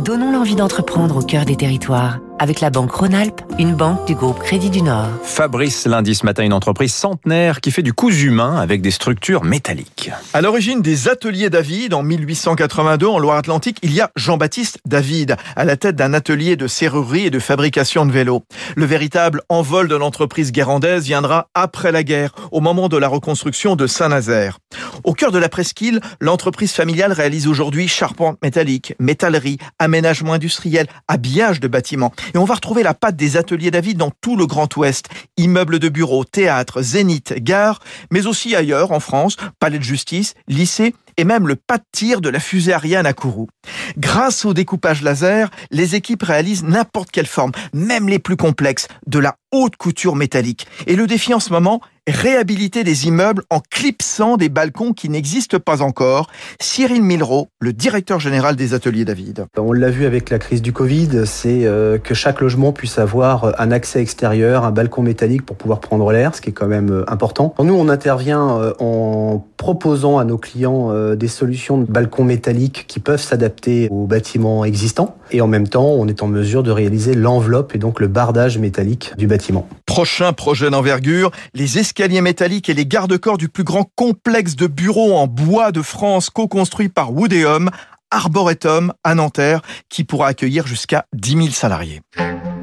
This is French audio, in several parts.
Donnons l'envie d'entreprendre au cœur des territoires avec la banque Rhône-Alpes, une banque du groupe Crédit du Nord. Fabrice lundi ce matin, une entreprise centenaire qui fait du cousu humain avec des structures métalliques. À l'origine des ateliers David, en 1882, en Loire-Atlantique, il y a Jean-Baptiste David, à la tête d'un atelier de serrurerie et de fabrication de vélos. Le véritable envol de l'entreprise guérandaise viendra après la guerre, au moment de la reconstruction de Saint-Nazaire. Au cœur de la presqu'île, l'entreprise familiale réalise aujourd'hui charpente métallique, métallerie, aménagement industriel, habillage de bâtiments. Et on va retrouver la patte des ateliers David dans tout le Grand Ouest. Immeubles de bureaux, théâtres, zénith, gares, mais aussi ailleurs en France, palais de justice, lycées et même le pas de tir de la fusée Ariane à Kourou. Grâce au découpage laser, les équipes réalisent n'importe quelle forme, même les plus complexes, de la haute couture métallique. Et le défi en ce moment, réhabiliter des immeubles en clipsant des balcons qui n'existent pas encore. Cyril Milreau, le directeur général des ateliers David. On l'a vu avec la crise du Covid, c'est euh, que chaque logement puisse avoir un accès extérieur, un balcon métallique pour pouvoir prendre l'air, ce qui est quand même euh, important. Nous, on intervient euh, en proposant à nos clients des solutions de balcons métalliques qui peuvent s'adapter aux bâtiments existants. Et en même temps, on est en mesure de réaliser l'enveloppe et donc le bardage métallique du bâtiment. Prochain projet d'envergure, les escaliers métalliques et les garde-corps du plus grand complexe de bureaux en bois de France co-construit par Woodéum, Arboretum à Nanterre, qui pourra accueillir jusqu'à 10 000 salariés.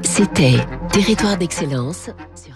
C'était Territoire d'excellence sur